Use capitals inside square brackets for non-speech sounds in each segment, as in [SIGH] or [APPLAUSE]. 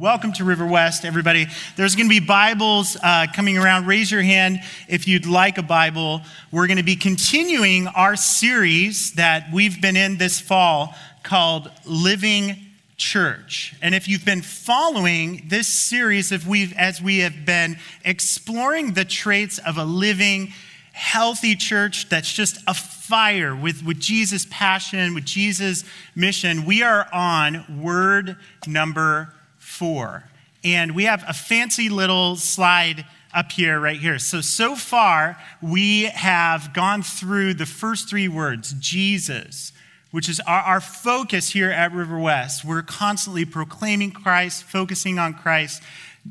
Welcome to River West, everybody. There's going to be Bibles uh, coming around. Raise your hand if you'd like a Bible. We're going to be continuing our series that we've been in this fall called Living Church. And if you've been following this series, if we've, as we have been exploring the traits of a living, healthy church that's just a fire with, with Jesus' passion, with Jesus' mission, we are on word number four. And we have a fancy little slide up here, right here. So, so far, we have gone through the first three words Jesus, which is our, our focus here at River West. We're constantly proclaiming Christ, focusing on Christ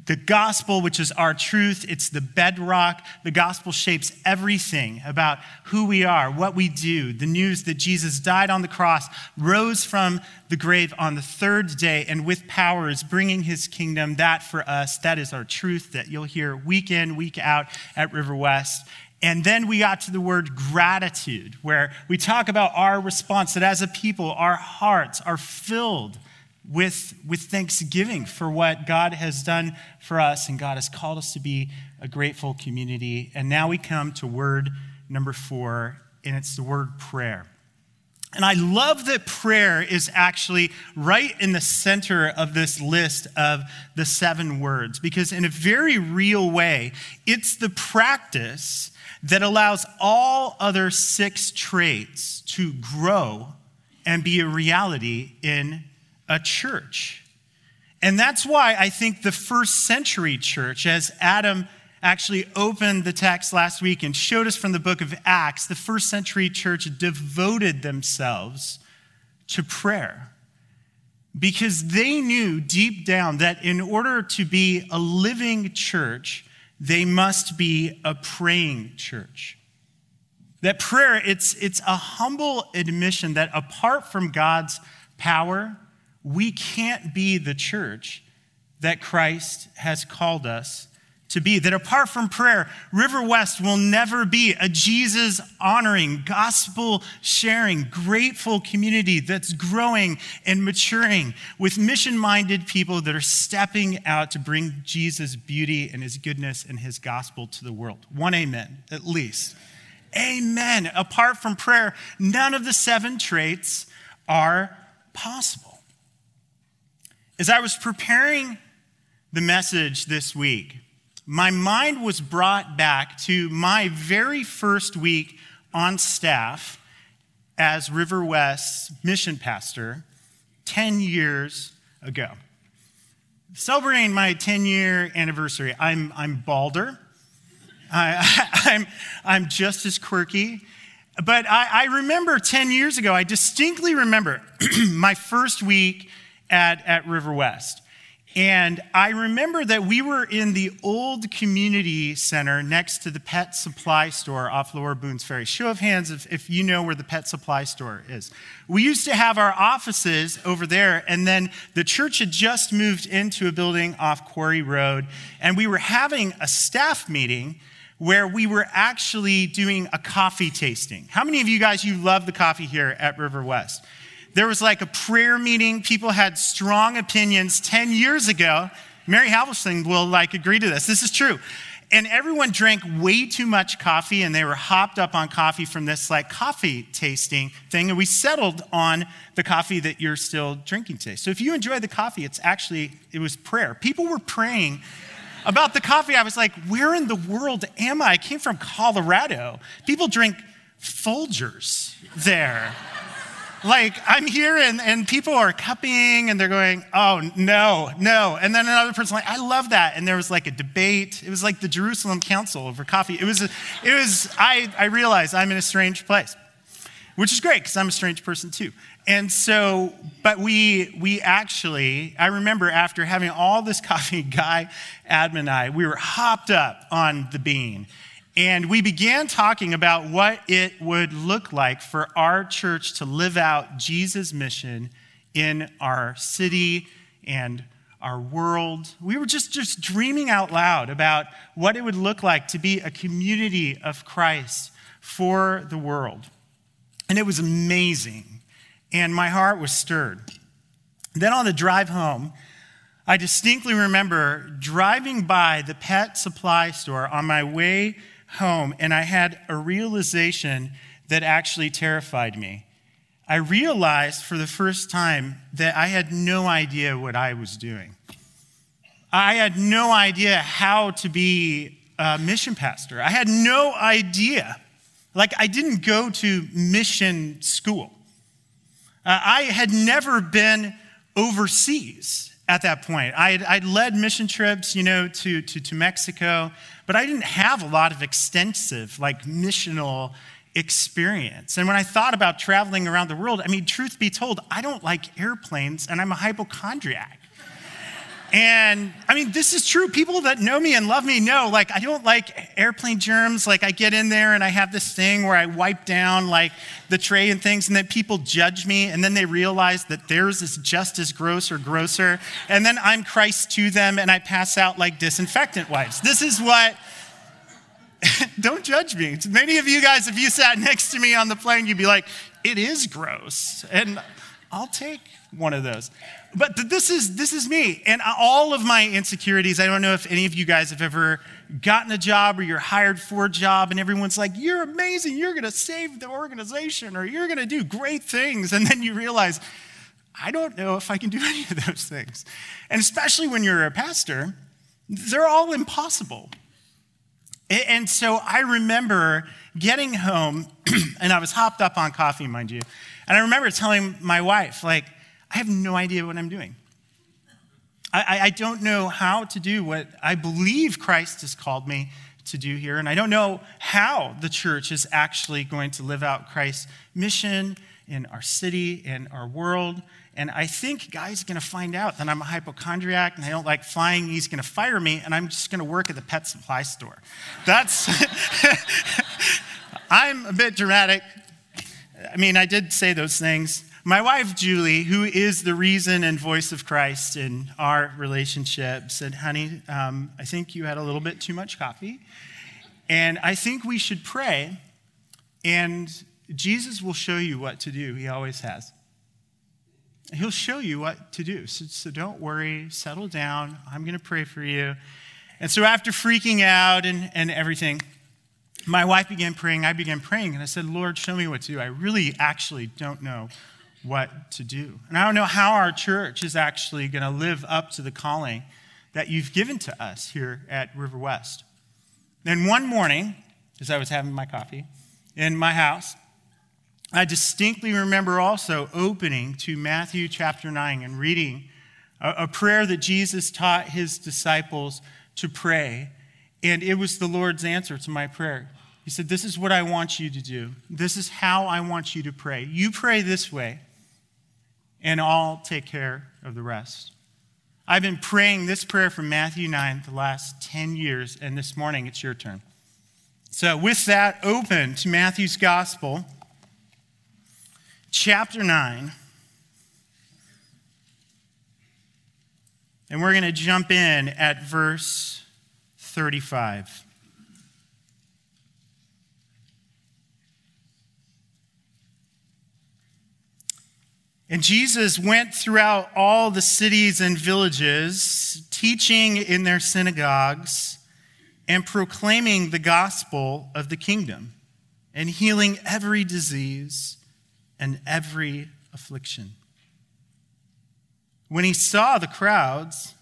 the gospel, which is our truth, it's the bedrock. The gospel shapes everything about who we are, what we do. The news that Jesus died on the cross, rose from the grave on the third day, and with power is bringing his kingdom. That for us, that is our truth that you'll hear week in, week out at River West. And then we got to the word gratitude, where we talk about our response that as a people, our hearts are filled with, with thanksgiving for what God has done for us, and God has called us to be a grateful community. And now we come to word number four, and it's the word prayer. And I love that prayer is actually right in the center of this list of the seven words, because in a very real way, it's the practice that allows all other six traits to grow and be a reality in a church. And that's why I think the first century church, as Adam actually opened the text last week and showed us from the book of Acts, the first century church devoted themselves to prayer because they knew deep down that in order to be a living church, they must be a praying church. That prayer, it's, it's a humble admission that apart from God's power, we can't be the church that Christ has called us to be. That apart from prayer, River West will never be a Jesus honoring, gospel sharing, grateful community that's growing and maturing with mission minded people that are stepping out to bring Jesus' beauty and his goodness and his gospel to the world. One amen, at least. Amen. Apart from prayer, none of the seven traits are possible. As I was preparing the message this week, my mind was brought back to my very first week on staff as River West's mission pastor 10 years ago. Celebrating my 10 year anniversary, I'm, I'm balder. I, am [LAUGHS] I'm, I'm just as quirky. But I, I remember 10 years ago, I distinctly remember [CLEARS THROAT] my first week at, at River West. And I remember that we were in the old community center next to the pet supply store off Lower Boones Ferry. Show of hands if, if you know where the pet supply store is. We used to have our offices over there, and then the church had just moved into a building off Quarry Road, and we were having a staff meeting where we were actually doing a coffee tasting. How many of you guys, you love the coffee here at River West? There was like a prayer meeting. People had strong opinions 10 years ago. Mary Halverson will like agree to this. This is true. And everyone drank way too much coffee and they were hopped up on coffee from this like coffee tasting thing. And we settled on the coffee that you're still drinking today. So if you enjoy the coffee, it's actually, it was prayer. People were praying about the coffee. I was like, where in the world am I? I came from Colorado. People drink Folgers there like I'm here and, and people are cupping and they're going, oh, no, no. And then another person like, I love that. And there was like a debate. It was like the Jerusalem Council over coffee. It was, it was I, I realized I'm in a strange place, which is great because I'm a strange person too. And so, but we, we actually, I remember after having all this [LAUGHS] coffee, Guy, Adam, and I, we were hopped up on the bean and we began talking about what it would look like for our church to live out Jesus' mission in our city and our world. We were just, just dreaming out loud about what it would look like to be a community of Christ for the world. And it was amazing. And my heart was stirred. Then on the drive home, I distinctly remember driving by the pet supply store on my way home, and I had a realization that actually terrified me. I realized for the first time that I had no idea what I was doing. I had no idea how to be a mission pastor. I had no idea. Like, I didn't go to mission school. Uh, I had never been overseas at that point. I'd, I'd led mission trips, you know, to, to, to Mexico, but I didn't have a lot of extensive, like, missional experience. And when I thought about traveling around the world, I mean, truth be told, I don't like airplanes and I'm a hypochondriac. And I mean, this is true. People that know me and love me know, like, I don't like airplane germs. Like, I get in there and I have this thing where I wipe down, like, the tray and things, and then people judge me, and then they realize that theirs is just as gross or grosser. And then I'm Christ to them, and I pass out like disinfectant wipes. This is what. [LAUGHS] don't judge me. Many of you guys, if you sat next to me on the plane, you'd be like, it is gross. And I'll take one of those. But this is, this is me. And all of my insecurities, I don't know if any of you guys have ever gotten a job or you're hired for a job and everyone's like, you're amazing, you're going to save the organization or you're going to do great things. And then you realize, I don't know if I can do [LAUGHS] any of those things. And especially when you're a pastor, they're all impossible. And so I remember getting home, [CLEARS THROAT] and I was hopped up on coffee, mind you. And I remember telling my wife, like, I have no idea what I'm doing. I, I, don't know how to do what I believe Christ has called me to do here. And I don't know how the church is actually going to live out Christ's mission in our city, in our world. And I think Guy's going to find out that I'm a hypochondriac and I don't like flying. He's going to fire me, and I'm just going to work at the pet supply store. That's, [LAUGHS] I'm a bit dramatic. I mean, I did say those things. My wife, Julie, who is the reason and voice of Christ in our relationship, said, Honey, um, I think you had a little bit too much coffee. And I think we should pray, and Jesus will show you what to do. He always has. He'll show you what to do. So, so don't worry, settle down. I'm going to pray for you. And so, after freaking out and, and everything, my wife began praying. I began praying, and I said, Lord, show me what to do. I really actually don't know what to do. And I don't know how our church is actually going to live up to the calling that you've given to us here at River West. Then one morning, as I was having my coffee in my house, I distinctly remember also opening to Matthew chapter 9 and reading a, a prayer that Jesus taught his disciples to pray. And it was the Lord's answer to my prayer. He said, This is what I want you to do. This is how I want you to pray. You pray this way and I'll take care of the rest. I've been praying this prayer from Matthew 9 the last 10 years, and this morning it's your turn. So, with that, open to Matthew's Gospel, chapter 9. And we're going to jump in at verse 35. And Jesus went throughout all the cities and villages, teaching in their synagogues and proclaiming the gospel of the kingdom and healing every disease and every affliction. When he saw the crowds,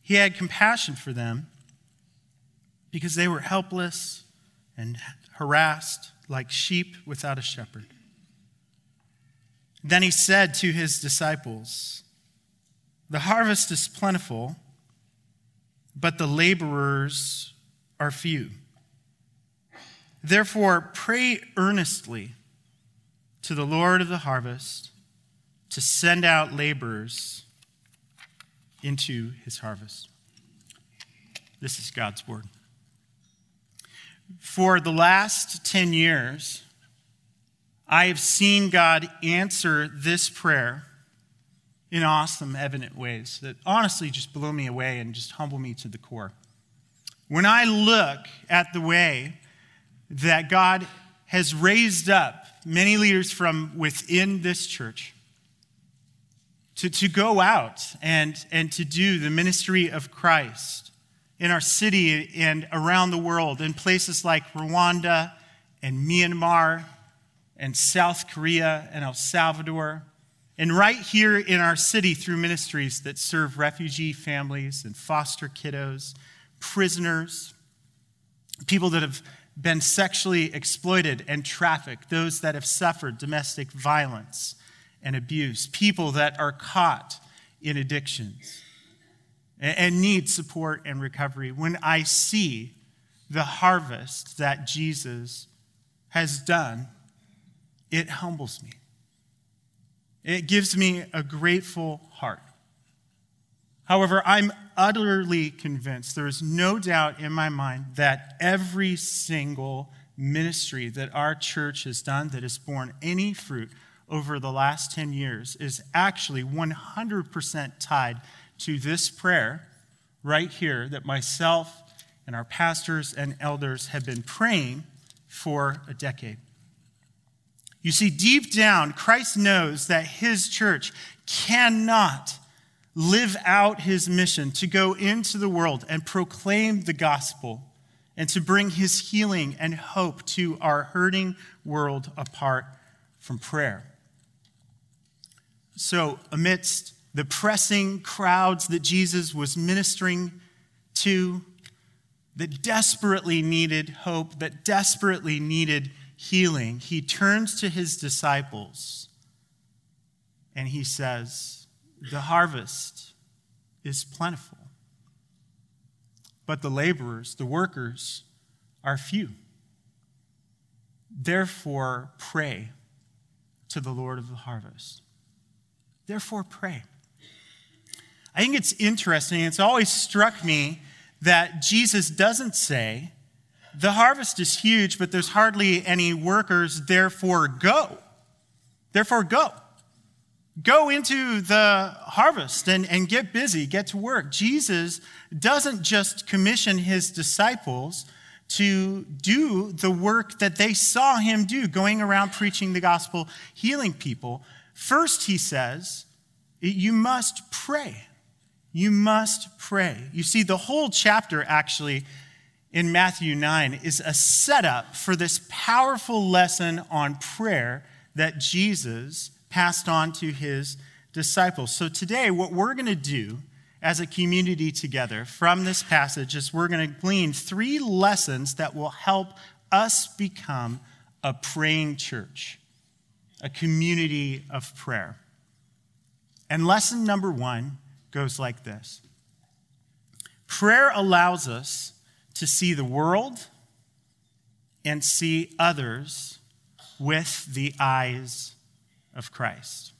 he had compassion for them because they were helpless and harassed like sheep without a shepherd. Then he said to his disciples, The harvest is plentiful, but the laborers are few. Therefore, pray earnestly to the Lord of the harvest to send out laborers into his harvest. This is God's word. For the last 10 years, I have seen God answer this prayer in awesome, evident ways that honestly just blow me away and just humble me to the core. When I look at the way that God has raised up many leaders from within this church to, to go out and, and to do the ministry of Christ in our city and around the world, in places like Rwanda and Myanmar and South Korea and El Salvador, and right here in our city through ministries that serve refugee families and foster kiddos, prisoners, people that have been sexually exploited and trafficked, those that have suffered domestic violence and abuse, people that are caught in addictions and need support and recovery. When I see the harvest that Jesus has done, it humbles me. It gives me a grateful heart. However, I'm utterly convinced, there is no doubt in my mind, that every single ministry that our church has done that has borne any fruit over the last 10 years is actually 100% tied to this prayer right here that myself and our pastors and elders have been praying for a decade. You see, deep down, Christ knows that his church cannot live out his mission to go into the world and proclaim the gospel and to bring his healing and hope to our hurting world apart from prayer. So, amidst the pressing crowds that Jesus was ministering to, that desperately needed hope, that desperately needed healing, he turns to his disciples and he says, The harvest is plentiful, but the laborers, the workers, are few. Therefore, pray to the Lord of the harvest. Therefore, pray. I think it's interesting. It's always struck me that Jesus doesn't say, the harvest is huge, but there's hardly any workers, therefore go. Therefore go. Go into the harvest and, and get busy, get to work. Jesus doesn't just commission his disciples to do the work that they saw him do, going around preaching the gospel, healing people. First, he says, you must pray. You must pray. You see, the whole chapter actually in Matthew 9 is a setup for this powerful lesson on prayer that Jesus passed on to his disciples. So today, what we're going to do as a community together from this passage is we're going to glean three lessons that will help us become a praying church, a community of prayer. And lesson number one goes like this Prayer allows us to see the world and see others with the eyes of Christ.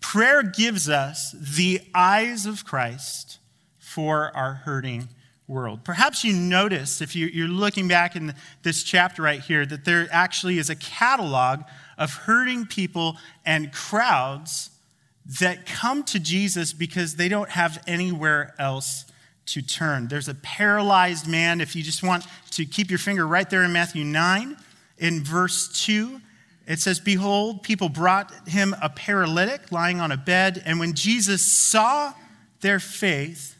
Prayer gives us the eyes of Christ for our hurting world. Perhaps you noticed, if you're looking back in this chapter right here, that there actually is a catalog of hurting people and crowds that come to Jesus because they don't have anywhere else to turn. There's a paralyzed man. If you just want to keep your finger right there in Matthew 9, in verse 2, it says, Behold, people brought him a paralytic lying on a bed. And when Jesus saw their faith,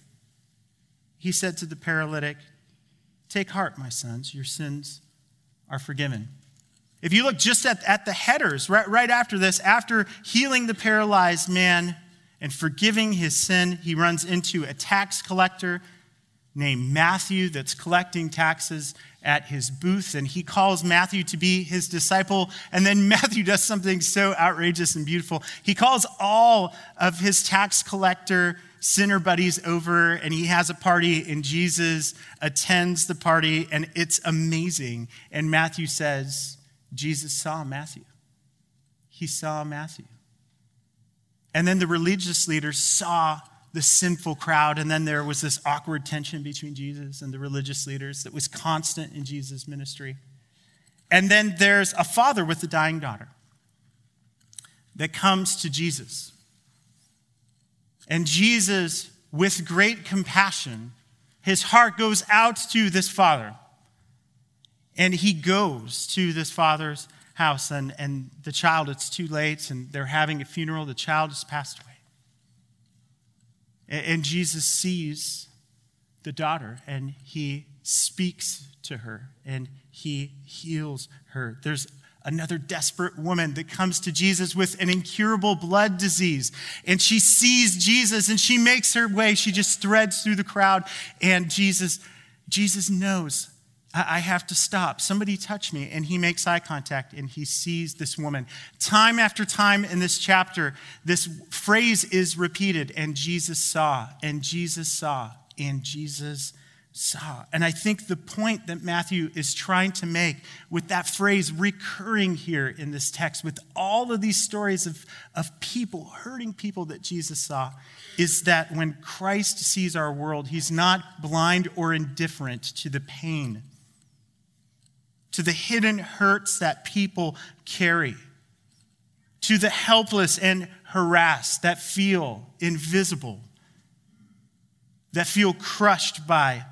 he said to the paralytic, Take heart, my sons, your sins are forgiven. If you look just at, at the headers, right, right after this, after healing the paralyzed man and forgiving his sin, he runs into a tax collector named Matthew that's collecting taxes at his booth. And he calls Matthew to be his disciple. And then [LAUGHS] Matthew does something so outrageous and beautiful. He calls all of his tax collector sinner buddies over and he has a party and Jesus attends the party and it's amazing. And Matthew says, Jesus saw Matthew. He saw Matthew. And then the religious leaders saw the sinful crowd, and then there was this awkward tension between Jesus and the religious leaders that was constant in Jesus' ministry. And then there's a father with a dying daughter that comes to Jesus. And Jesus, with great compassion, his heart goes out to this father and he goes to this father's house, and, and the child, it's too late, and they're having a funeral. The child has passed away. And, and Jesus sees the daughter, and he speaks to her, and he heals her. There's another desperate woman that comes to Jesus with an incurable blood disease. And she sees Jesus and she makes her way. She just threads through the crowd. And Jesus, Jesus knows I have to stop. Somebody touch me. And he makes eye contact and he sees this woman. Time after time in this chapter, this phrase is repeated and Jesus saw, and Jesus saw, and Jesus saw. And I think the point that Matthew is trying to make with that phrase recurring here in this text, with all of these stories of, of people, hurting people that Jesus saw, is that when Christ sees our world, he's not blind or indifferent to the pain, to the hidden hurts that people carry, to the helpless and harassed that feel invisible, that feel crushed by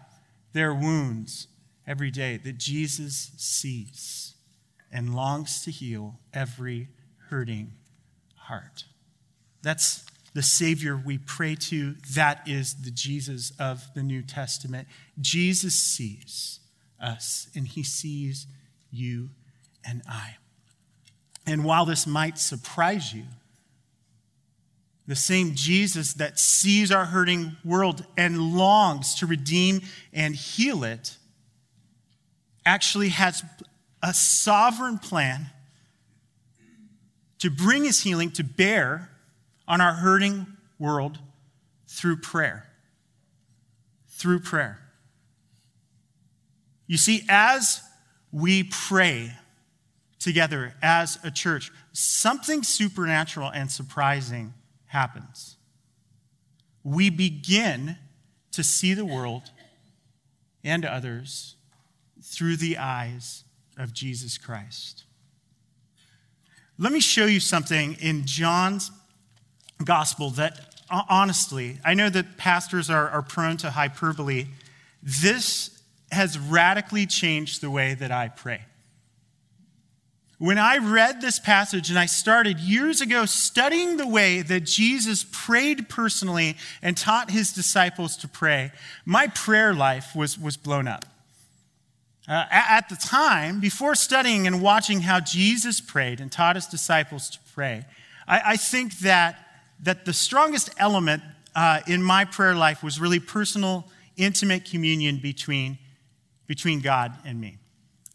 their wounds every day that Jesus sees and longs to heal every hurting heart. That's the Savior we pray to. That is the Jesus of the New Testament. Jesus sees us, and he sees you and I. And while this might surprise you, the same Jesus that sees our hurting world and longs to redeem and heal it actually has a sovereign plan to bring his healing to bear on our hurting world through prayer. Through prayer. You see, as we pray together as a church, something supernatural and surprising happens. We begin to see the world and others through the eyes of Jesus Christ. Let me show you something in John's gospel that, honestly, I know that pastors are, are prone to hyperbole. This has radically changed the way that I pray. When I read this passage and I started years ago studying the way that Jesus prayed personally and taught his disciples to pray, my prayer life was, was blown up. Uh, at the time, before studying and watching how Jesus prayed and taught his disciples to pray, I, I think that, that the strongest element uh, in my prayer life was really personal, intimate communion between, between God and me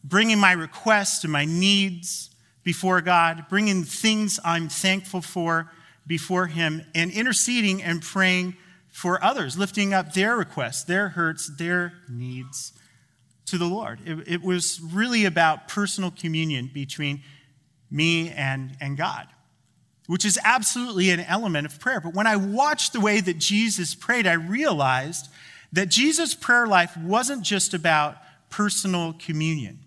bringing my requests and my needs before God, bringing things I'm thankful for before Him, and interceding and praying for others, lifting up their requests, their hurts, their needs to the Lord. It, it was really about personal communion between me and, and God, which is absolutely an element of prayer. But when I watched the way that Jesus prayed, I realized that Jesus' prayer life wasn't just about personal communion.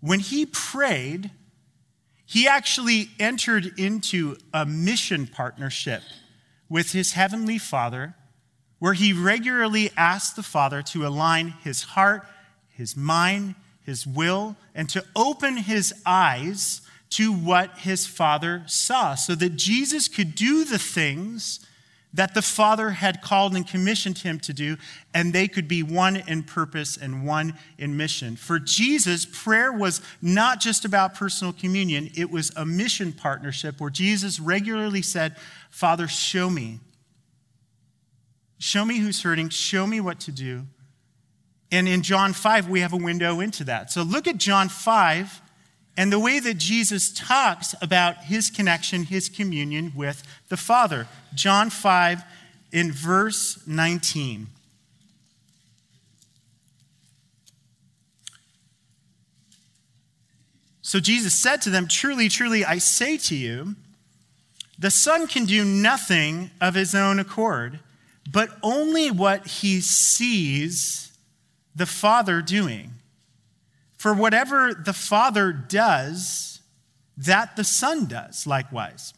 When he prayed, he actually entered into a mission partnership with his heavenly Father, where he regularly asked the Father to align his heart, his mind, his will, and to open his eyes to what his Father saw, so that Jesus could do the things that the Father had called and commissioned him to do, and they could be one in purpose and one in mission. For Jesus, prayer was not just about personal communion, it was a mission partnership where Jesus regularly said, Father, show me. Show me who's hurting, show me what to do. And in John 5, we have a window into that. So look at John 5 and the way that Jesus talks about his connection, his communion with the Father. John 5 in verse 19. So Jesus said to them, Truly, truly, I say to you, the Son can do nothing of his own accord, but only what he sees the Father doing. For whatever the Father does, that the Son does likewise.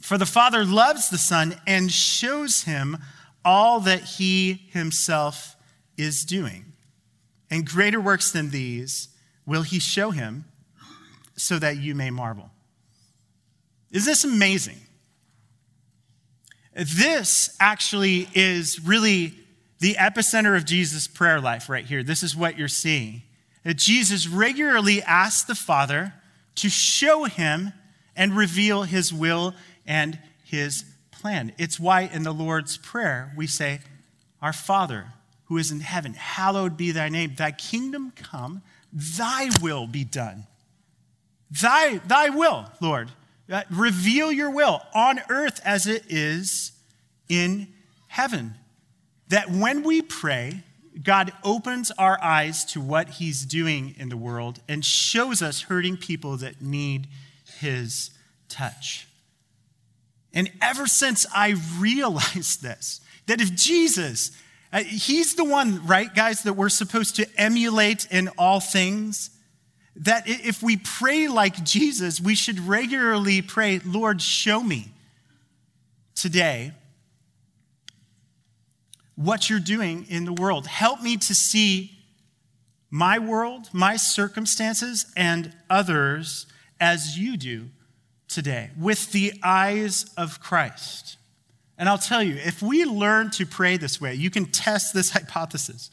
For the Father loves the Son and shows him all that he himself is doing. And greater works than these will he show him, so that you may marvel. Is this amazing? This actually is really the epicenter of Jesus' prayer life right here. This is what you're seeing. That Jesus regularly asks the Father to show him and reveal his will and his plan. It's why in the Lord's Prayer we say, Our Father who is in heaven, hallowed be thy name. Thy kingdom come, thy will be done. Thy, thy will, Lord. Uh, reveal your will on earth as it is in heaven. That when we pray, God opens our eyes to what he's doing in the world and shows us hurting people that need his touch. And ever since I realized this, that if Jesus, uh, he's the one, right, guys, that we're supposed to emulate in all things, that if we pray like Jesus, we should regularly pray, Lord, show me today what you're doing in the world. Help me to see my world, my circumstances, and others as you do today with the eyes of Christ. And I'll tell you, if we learn to pray this way, you can test this [LAUGHS] hypothesis.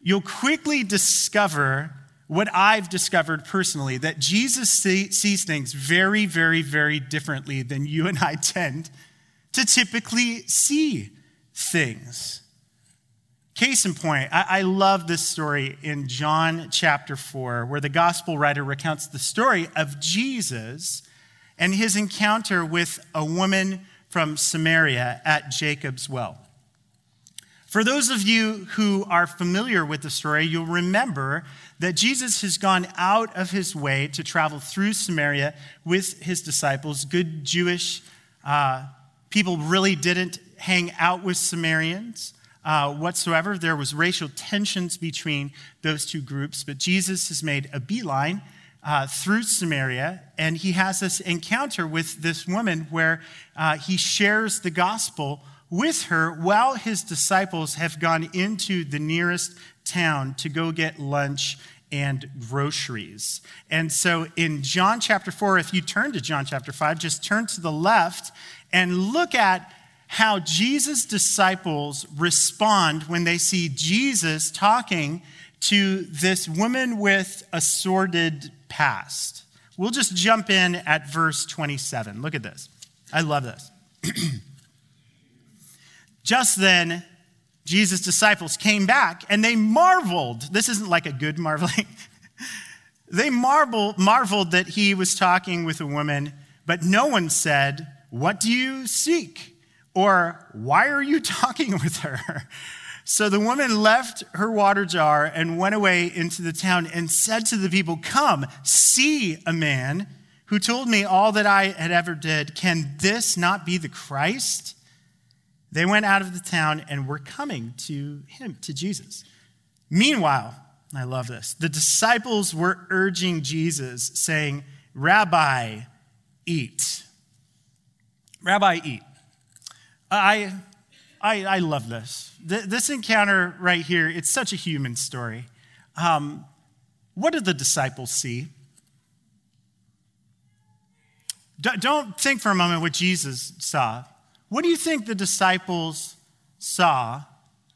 You'll quickly discover what I've discovered personally that Jesus see, sees things very, very, very differently than you and I [LAUGHS] tend to typically see things. Case in point, I, I love this story in John chapter 4, where the gospel writer recounts the story of Jesus and his encounter with a woman from Samaria at Jacob's well. For those of you who are familiar with the story, you'll remember that Jesus has gone out of his way to travel through Samaria with his disciples. Good Jewish uh, people really didn't hang out with Samaritans. Uh, whatsoever. There was racial tensions between those two groups, but Jesus has made a beeline uh, through Samaria, and he has this encounter with this woman where uh, he shares the gospel with her while his disciples have gone into the nearest town to go get lunch and groceries. And so in John chapter 4, if you turn to John chapter 5, just turn to the left and look at how Jesus' disciples respond when they see Jesus talking to this woman with a sordid past. We'll just jump in at verse 27. Look at this. I love this. [CLEARS THROAT] Just then, Jesus' disciples came back and they marveled. This isn't like a good marveling. [LAUGHS] they marvel, marveled that he was talking with a woman, but no one said, What do you seek? Or, Why are you [LAUGHS] talking with her? So the woman left her water jar and went away into the town and said to the people, Come, see a man who told me all that I had ever did. Can this not be the Christ? They went out of the town and were coming to him, to Jesus. Meanwhile, I love this, the disciples were urging Jesus, saying, Rabbi, eat. Rabbi, eat. I, I, I love this. This encounter right here, it's such a human story. Um, what did the disciples see? Don't think for a moment what Jesus saw. What do you think the disciples saw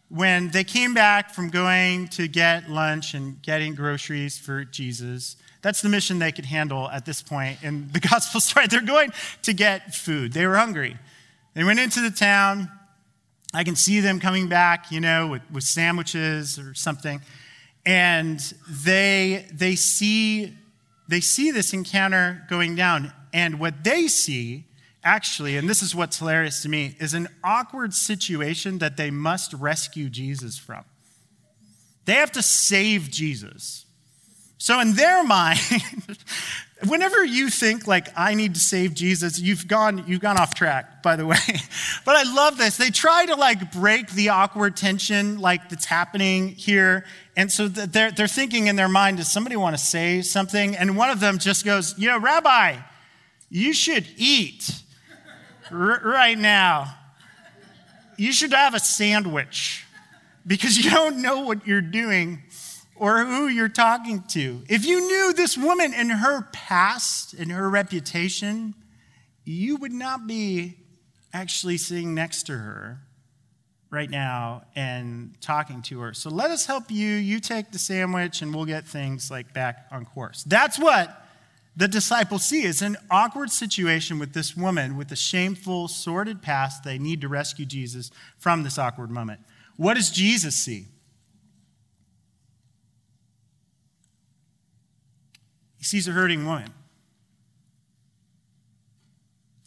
when they came back from going to get lunch and getting groceries for Jesus? That's the mission they could handle at this point in the [LAUGHS] gospel story. They're going to get food. They were hungry. They went into the town. I can see them coming back, you know, with, with sandwiches or something. And they, they, see, they see this encounter going down. And what they see actually, and this is what's hilarious to me, is an awkward situation that they must rescue Jesus from. They have to save Jesus. So, in their [LAUGHS] mind, whenever you think like I need to save Jesus, you've gone you've gone off track, by the way. [LAUGHS] but I love this. They try to like break the awkward tension like that's happening here. And so they're, they're thinking in their mind, does somebody want to say something? And one of them just goes, you know, Rabbi, you should eat r- right now, you should have a sandwich because you don't know what you're doing or who you're talking to. If you knew this woman and her past and her reputation, you would not be actually sitting next to her right now and talking to her. So let us help you. You take the sandwich and we'll get things like back on course. That's what the disciples see. It's an awkward situation with this woman with a shameful, sordid past. They need to rescue Jesus from this awkward moment. What does Jesus see? He sees a hurting woman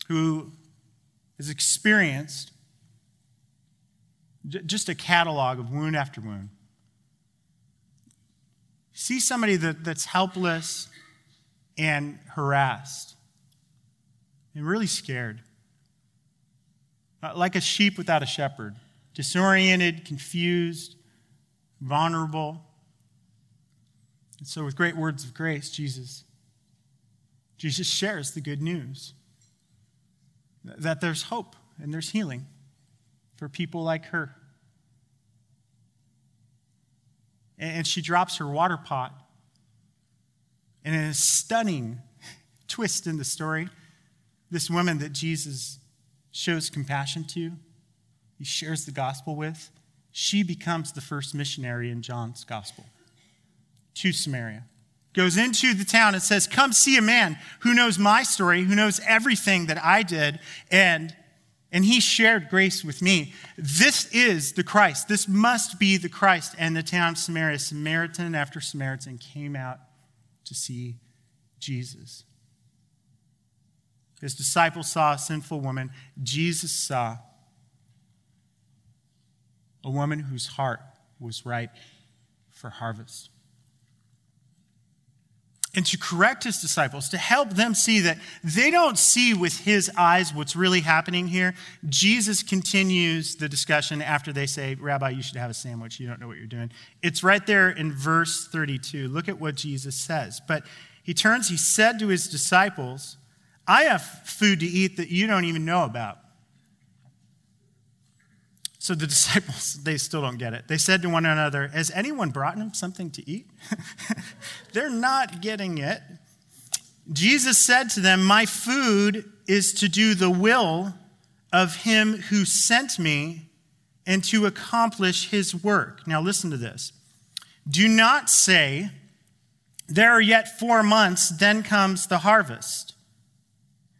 who has experienced just a catalog of wound after wound. See somebody that, that's helpless and harassed and really scared, uh, like a sheep without a shepherd, disoriented, confused, vulnerable. And so, with great words of grace, Jesus, Jesus shares the good news that there's hope and there's healing for people like her. And she drops her water pot. And in a stunning [LAUGHS] twist in the story, this woman that Jesus shows compassion to, he shares the gospel with, she becomes the first missionary in John's gospel to Samaria. Goes into the town and says, Come see a man who knows my story, who knows everything that I did, and, and he shared grace with me. This is the Christ. This must be the Christ. And the town of Samaria, Samaritan after Samaritan, came out to see Jesus. His disciples saw a sinful woman. Jesus saw a woman whose heart was ripe for harvest and to correct his disciples, to help them see that they don't see with his eyes what's really happening here. Jesus continues the discussion after they say, Rabbi, you should have a sandwich. You don't know what you're doing. It's right there in verse 32. Look at what Jesus says. But he turns, he said to his disciples, I have food to eat that you don't even know about. So the [LAUGHS] disciples, they still don't get it. They said to one another, Has anyone brought him something to eat? [LAUGHS] They're not getting it. Jesus said to them, My food is to do the will of him who sent me and to accomplish his work. Now listen to this. Do not say, There are yet four months, then comes the harvest.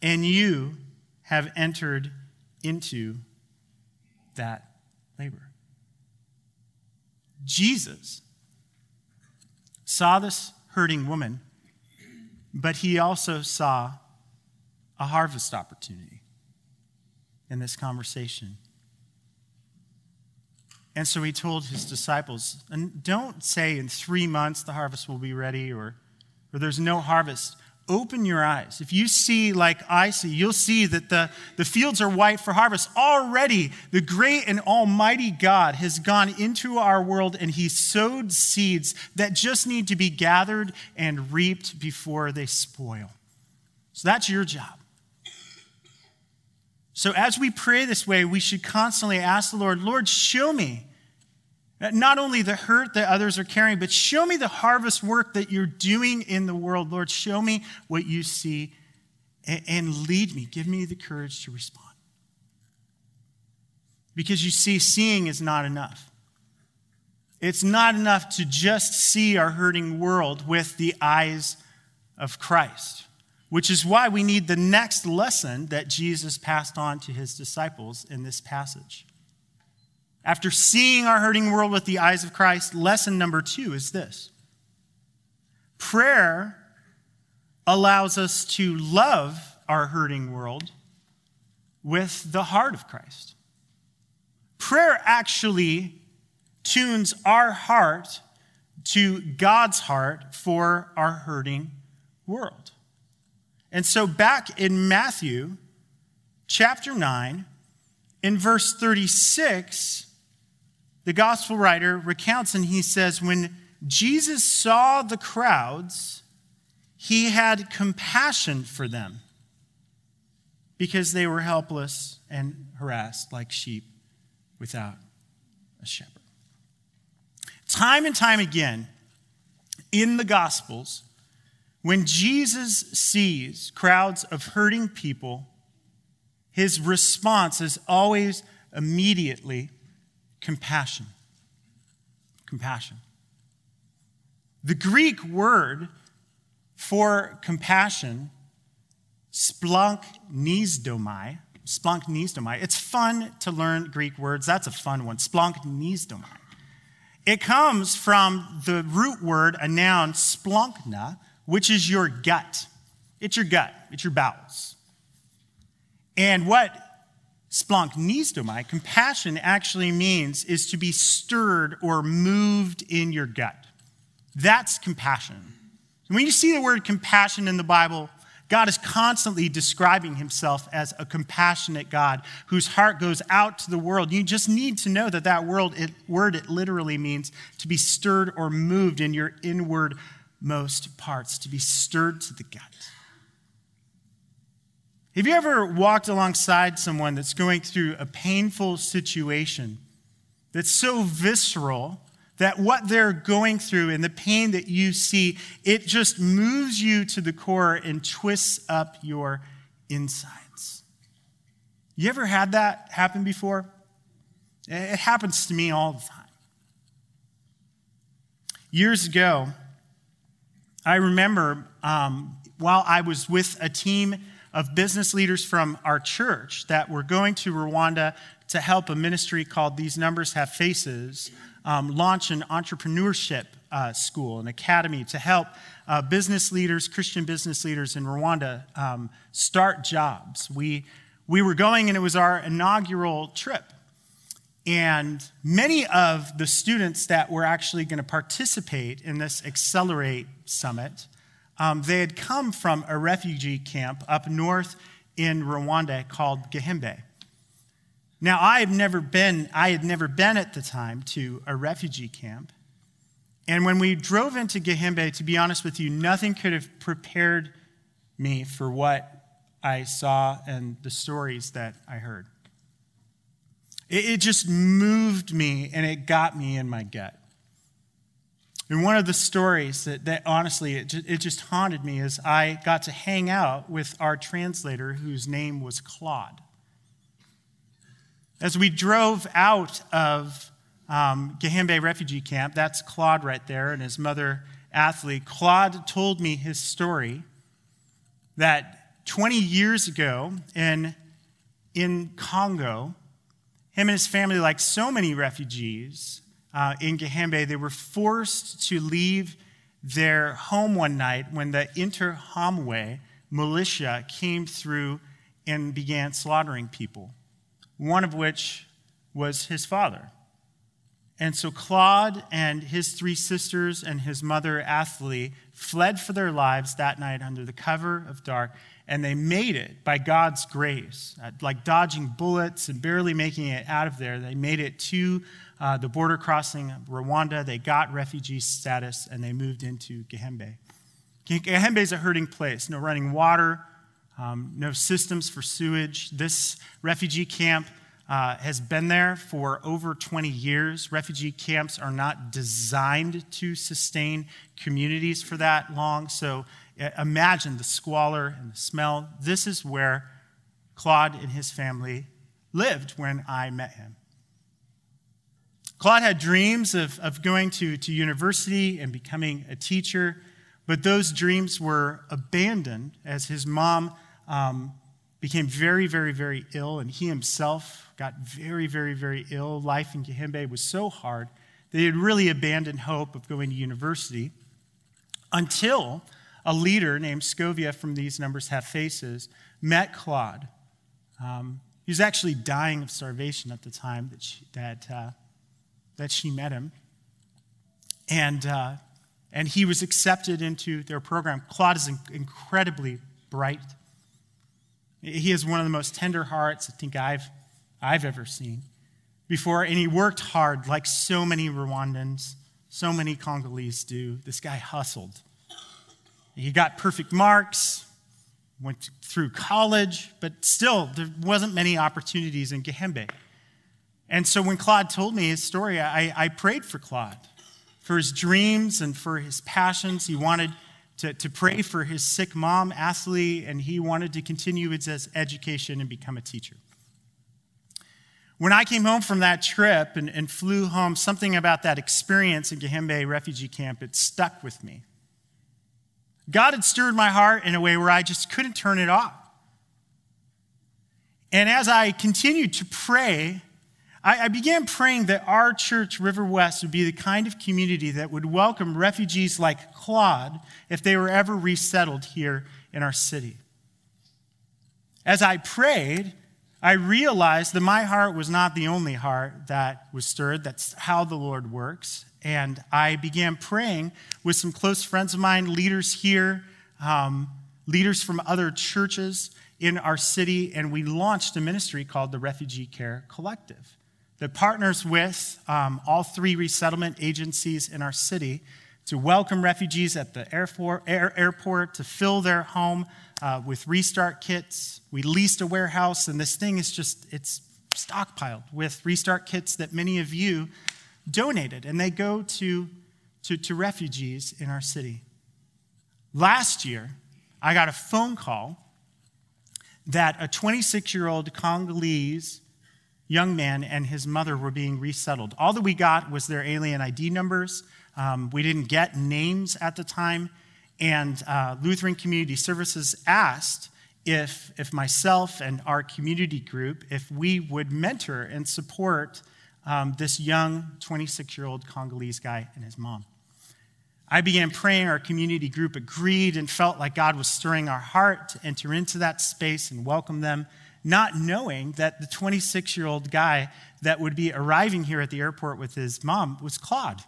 and you have entered into that labor. Jesus saw this hurting woman, but he also saw a harvest opportunity in this conversation. And so he told his disciples, and don't say in three months the harvest will be ready or, or there's no harvest open your eyes. If you see like I see, you'll see that the, the fields are white for harvest. Already, the great and almighty God has gone into our world and he sowed seeds that just need to be gathered and reaped before they spoil. So that's your job. So as we pray this way, we should constantly ask the Lord, Lord, show me not only the hurt that others are carrying, but show me the harvest work that you're doing in the world. Lord, show me what you see and lead me. Give me the courage to respond. Because you see, seeing is not enough. It's not enough to just see our hurting world with the eyes of Christ, which is why we need the next lesson that Jesus passed on to his disciples in this passage. After seeing our hurting world with the eyes of Christ, lesson number two is this prayer allows us to love our hurting world with the heart of Christ. Prayer actually tunes our heart to God's heart for our hurting world. And so, back in Matthew chapter 9, in verse 36, the gospel writer recounts and he says, When Jesus saw the crowds, he had compassion for them because they were helpless and harassed like sheep without a shepherd. Time and time again in the Gospels, when Jesus sees crowds of hurting people, his response is always immediately compassion. Compassion. The Greek word for compassion, splanchnizomai, splanchnizomai. It's fun to learn Greek words. That's a fun one. Splanchnizomai. It comes from the root word, a noun, splanchna, which is your gut. It's your gut, it's your bowels. And what splanchnizomai, compassion, actually means is to be stirred or moved in your gut. That's compassion. When you see the word compassion in the Bible, God is constantly describing himself as a compassionate God whose heart goes out to the world. You just need to know that that word it, word, it literally means to be stirred or moved in your inwardmost parts, to be stirred to the gut. Have you ever walked alongside someone that's going through a painful situation that's so visceral that what they're going through and the pain that you see, it just moves you to the core and twists up your insides. You ever had that happen before? It happens to me all the time. Years ago, I remember um, while I was with a team of business leaders from our church that were going to Rwanda to help a ministry called These Numbers Have Faces um, launch an entrepreneurship uh, school, an academy to help uh, business leaders, Christian business leaders in Rwanda, um, start jobs. We, we were going, and it was our inaugural trip. And many of the students that were actually going to participate in this Accelerate Summit, um, they had come from a refugee camp up north in Rwanda called Gihembe. Now, I had never been, I had never been at the time to a refugee camp. And when we drove into Gihembe, to be honest with you, nothing could have prepared me for what I saw and the stories that I heard. It, it just moved me and it got me in my gut. And one of the stories that, that honestly, it just, it just haunted me is I got to hang out with our translator whose name was Claude. As we drove out of um, Gihembe refugee camp, that's Claude right there and his mother, Athlete. Claude told me his story that 20 years ago in, in Congo, him and his family, like so many refugees uh, in Gihembe, they were forced to leave their home one night when the Interahamwe militia came through and began slaughtering people one of which was his father. And so Claude and his three sisters and his mother, Athley, fled for their lives that night under the cover of dark, and they made it by God's grace, like dodging bullets and barely making it out of there. They made it to uh, the border crossing of Rwanda. They got refugee status, and they moved into Gihembe. Gihembe is a hurting place, no running water, um, no systems for sewage. This refugee camp uh, has been there for over 20 years. Refugee camps are not designed to sustain communities for that long. So imagine the squalor and the smell. This is where Claude and his family lived when I met him. Claude had dreams of, of going to, to university and becoming a teacher, but those dreams were abandoned as his mom um, became very, very, very ill, and he himself got very, very, very ill. Life in Gihembe was so hard that he had really abandoned hope of going to university until a leader named Scovia from These Numbers Have Faces met Claude. Um, he was actually dying of starvation at the time that she, that, uh, that she met him. And, uh, and he was accepted into their program. Claude is incredibly bright. He has one of the most tender hearts I think I've, I've ever seen before. And he worked hard like so many Rwandans, so many Congolese do. This guy hustled. He got perfect marks, went through college, but still, there wasn't many opportunities in Gihembe. And so when Claude told me his story, I, I prayed for Claude, for his dreams and for his passions. He wanted to, to pray for his sick mom, Ashley, and he wanted to continue his education and become a teacher. When I came home from that trip and, and flew home, something about that experience in Gihembe refugee camp, it stuck with me. God had stirred my heart in a way where I just couldn't turn it off. And as I continued to pray, I, I began praying that our church, River West, would be the kind of community that would welcome refugees like Claude if they were ever resettled here in our city. As I prayed, I realized that my heart was not the only heart that was stirred. That's how the Lord works. And I began praying with some close friends of mine, leaders here, um, leaders from other churches in our city, and we launched a ministry called the Refugee Care Collective that partners with um, all three resettlement agencies in our city to welcome refugees at the airport, air, airport to fill their home uh, with restart kits. We leased a warehouse, and this thing is just, it's stockpiled with restart kits that many of you donated, and they go to, to, to refugees in our city. Last year, I got a phone call that a 26 year old Congolese young man and his mother were being resettled. All that we got was their alien ID numbers. Um, we didn't get names at the time. And uh, Lutheran Community Services asked if, if myself and our community group, if we would mentor and support um, this young 26 year old Congolese guy and his mom. I began praying. Our community group agreed and felt like God was stirring our heart to enter into that space and welcome them not knowing that the 26 year old guy that would be arriving here at the airport with his mom was Claude.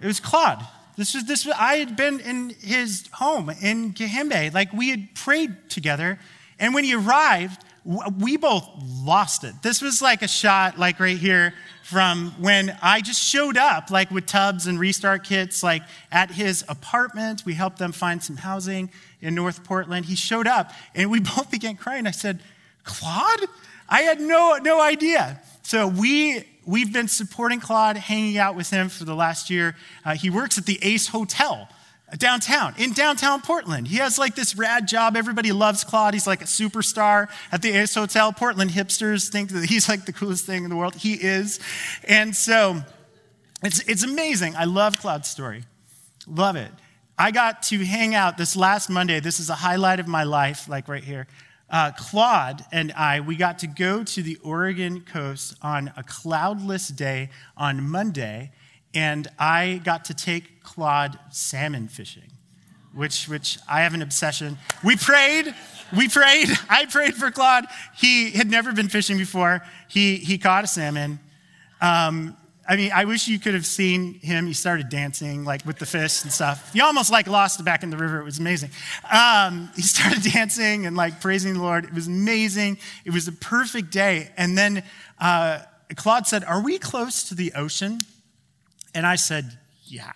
It was Claude. This was this. I had been in his home in Gihembe. Like we had prayed together, and when he arrived, we both lost it. This was like a shot, like right here, from when I just showed up, like with tubs and restart kits, like at his apartment. We helped them find some housing in North Portland. He showed up, and we [LAUGHS] both began crying. I said, Claude? I had no, no idea. So we, we've been supporting Claude, hanging out with him for the last year. Uh, he works at the Ace Hotel downtown, in downtown Portland. He has like this rad job. Everybody loves Claude. He's like a superstar at the Ace Hotel. Portland hipsters think that he's like the coolest thing in the world. He is. And so it's, it's amazing. I love Claude's story. Love it. I got to hang out this last Monday. This is a highlight of my life, like right here. Uh, Claude and I, we got to go to the Oregon coast on a cloudless day on Monday and I got to take Claude salmon fishing, which, which I have an obsession. We prayed. We prayed. [LAUGHS] I prayed for Claude. He had never been fishing before. He, he caught a salmon. Um, I mean, I wish you could have seen him. He started dancing like with the fish and stuff. He almost like lost it back in the river. It was amazing. Um, he [LAUGHS] started dancing and like praising the Lord. It was amazing. It was a perfect day. And then uh, Claude said, "Are we close to the ocean?" And I said, Yeah,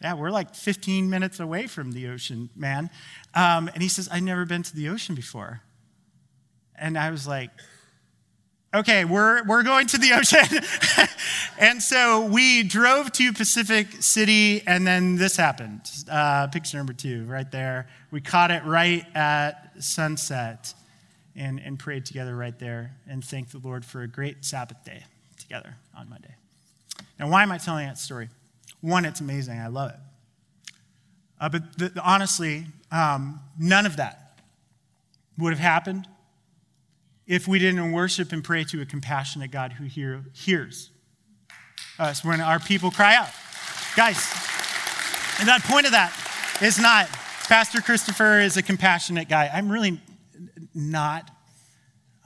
yeah, we're like 15 minutes away from the ocean, man. Um, and he says, I've never been to the ocean before. And I was like, okay, we're, we're going to the ocean. [LAUGHS] and so we drove to Pacific City, and then this happened. Uh, picture number two, right there. We caught it right at sunset and, and prayed together right there and thanked the Lord for a great Sabbath day together on Monday. Now, why am I telling that story? One, it's amazing. I love it. Uh, but the, the, honestly, um, none of that would have happened if we didn't worship and pray to a compassionate God who hear, hears us when our people cry out. Guys, and that point of that is not Pastor Christopher is a compassionate guy. I'm really not.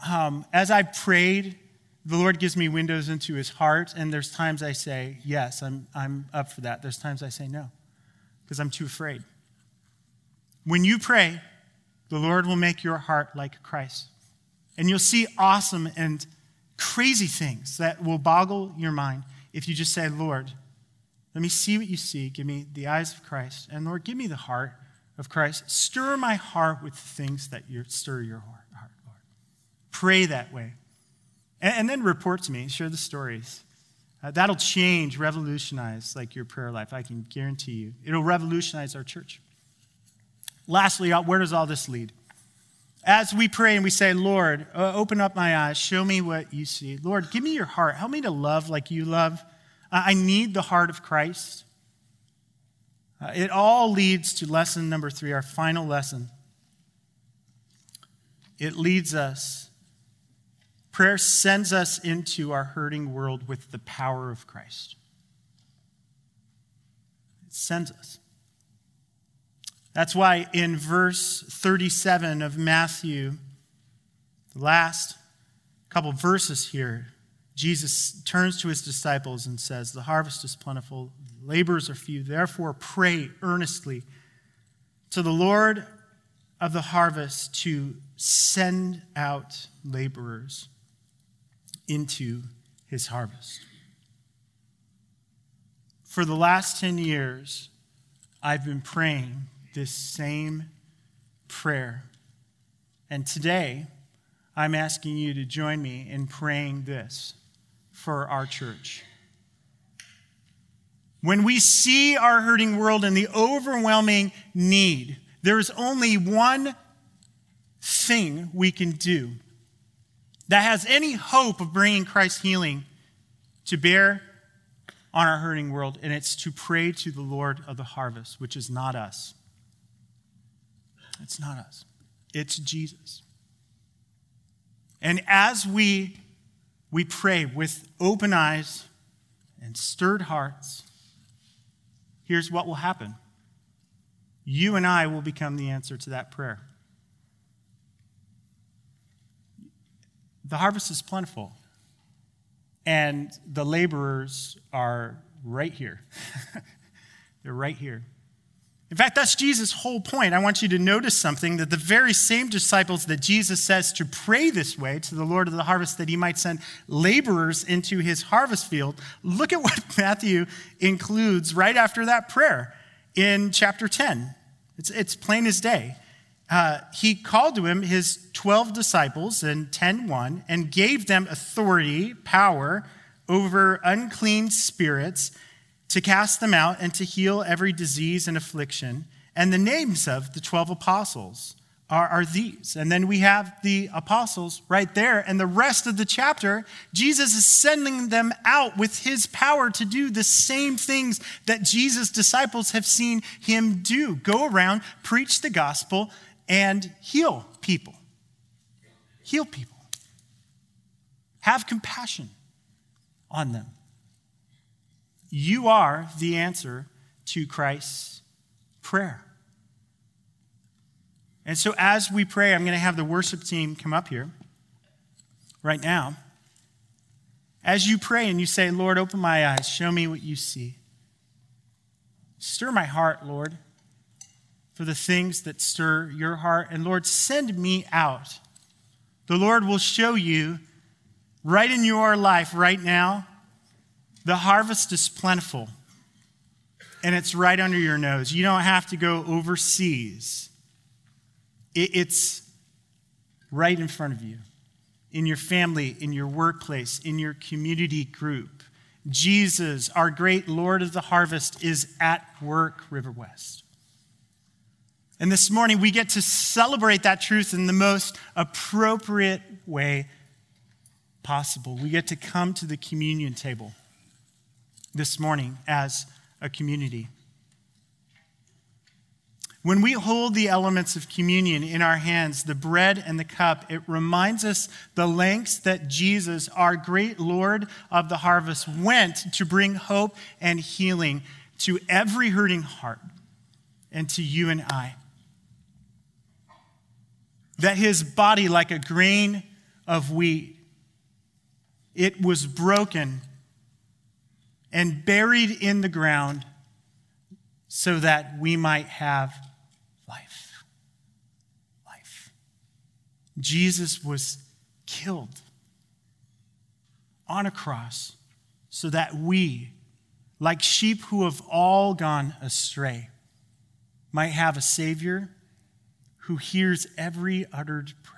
Um, as I prayed the Lord gives me windows into his heart, and there's times I say, Yes, I'm, I'm up for that. There's times I say no, because I'm too afraid. When you pray, the Lord will make your heart like Christ. And you'll see awesome and crazy things that will boggle your mind if you just say, Lord, let me see what you see. Give me the eyes of Christ. And Lord, give me the heart of Christ. Stir my heart with things that stir your heart, Lord. Pray that way. And, and then report to me, share the stories. Uh, that'll change, revolutionize like your prayer life. I can guarantee you. It'll revolutionize our church. Lastly, uh, where does all this lead? As we pray and we say, Lord, uh, open up my eyes, show me what you see. Lord, give me your heart. Help me to love like you love. Uh, I need the heart of Christ. Uh, it all leads to lesson number three, our final lesson. It leads us Prayer sends us into our hurting world with the power of Christ. It sends us. That's why in verse 37 of Matthew, the last couple verses here, Jesus turns to his disciples and says, The harvest is plentiful, laborers are few. Therefore, pray earnestly to the Lord of the harvest to send out laborers into his harvest. For the last 10 years, I've been praying this same prayer. And today, I'm asking you to join me in praying this for our church. When we see our hurting world and the overwhelming need, there is only one thing we can do that has any hope of bringing Christ's healing to bear on our hurting world, and it's to pray to the Lord of the harvest, which is not us. It's not us, it's Jesus. And as we, we pray with open eyes and stirred hearts, here's what will happen you and I will become the answer to that prayer. the harvest is plentiful, and the laborers are right here. [LAUGHS] They're right here. In fact, that's Jesus' whole point. I want you to notice something that the very same disciples that Jesus says to pray this way to the Lord of the harvest that he might send laborers into his harvest field, look at what [LAUGHS] Matthew includes right after that prayer in chapter 10. It's, it's plain as day uh, he called to him his 12 disciples in 10:1 and gave them authority, power over unclean spirits to cast them out and to heal every disease and affliction. And the names of the 12 apostles are, are these. And then we have the apostles right there. And the rest of the chapter, Jesus is sending them out with his power to do the same things that Jesus' disciples have seen him do go around, preach the gospel, and heal people. Heal people. Have compassion on them. You are the answer to Christ's prayer. And so, as we pray, I'm going to have the worship team come up here right now. As you pray and you say, Lord, open my eyes, show me what you see. Stir my heart, Lord for the things that stir your heart. And Lord, send me out. The Lord will show you right in your life right now the harvest is plentiful and it's right under your nose. You don't have to go overseas, it's right in front of you, in your family, in your workplace, in your community group. Jesus, our great Lord of the harvest, is at work, River West. And this morning, we get to celebrate that truth in the most appropriate way possible. We get to come to the communion table this morning as a community. When we hold the elements of communion in our hands, the bread and the cup, it reminds us the lengths that Jesus, our great Lord of the harvest, went to bring hope and healing to every hurting heart and to you and I that his body, like a grain of wheat, it was broken and buried in the ground so that we might have life. Life. Jesus was killed on a cross so that we, like sheep who have all gone astray, might have a Savior who hears every uttered prayer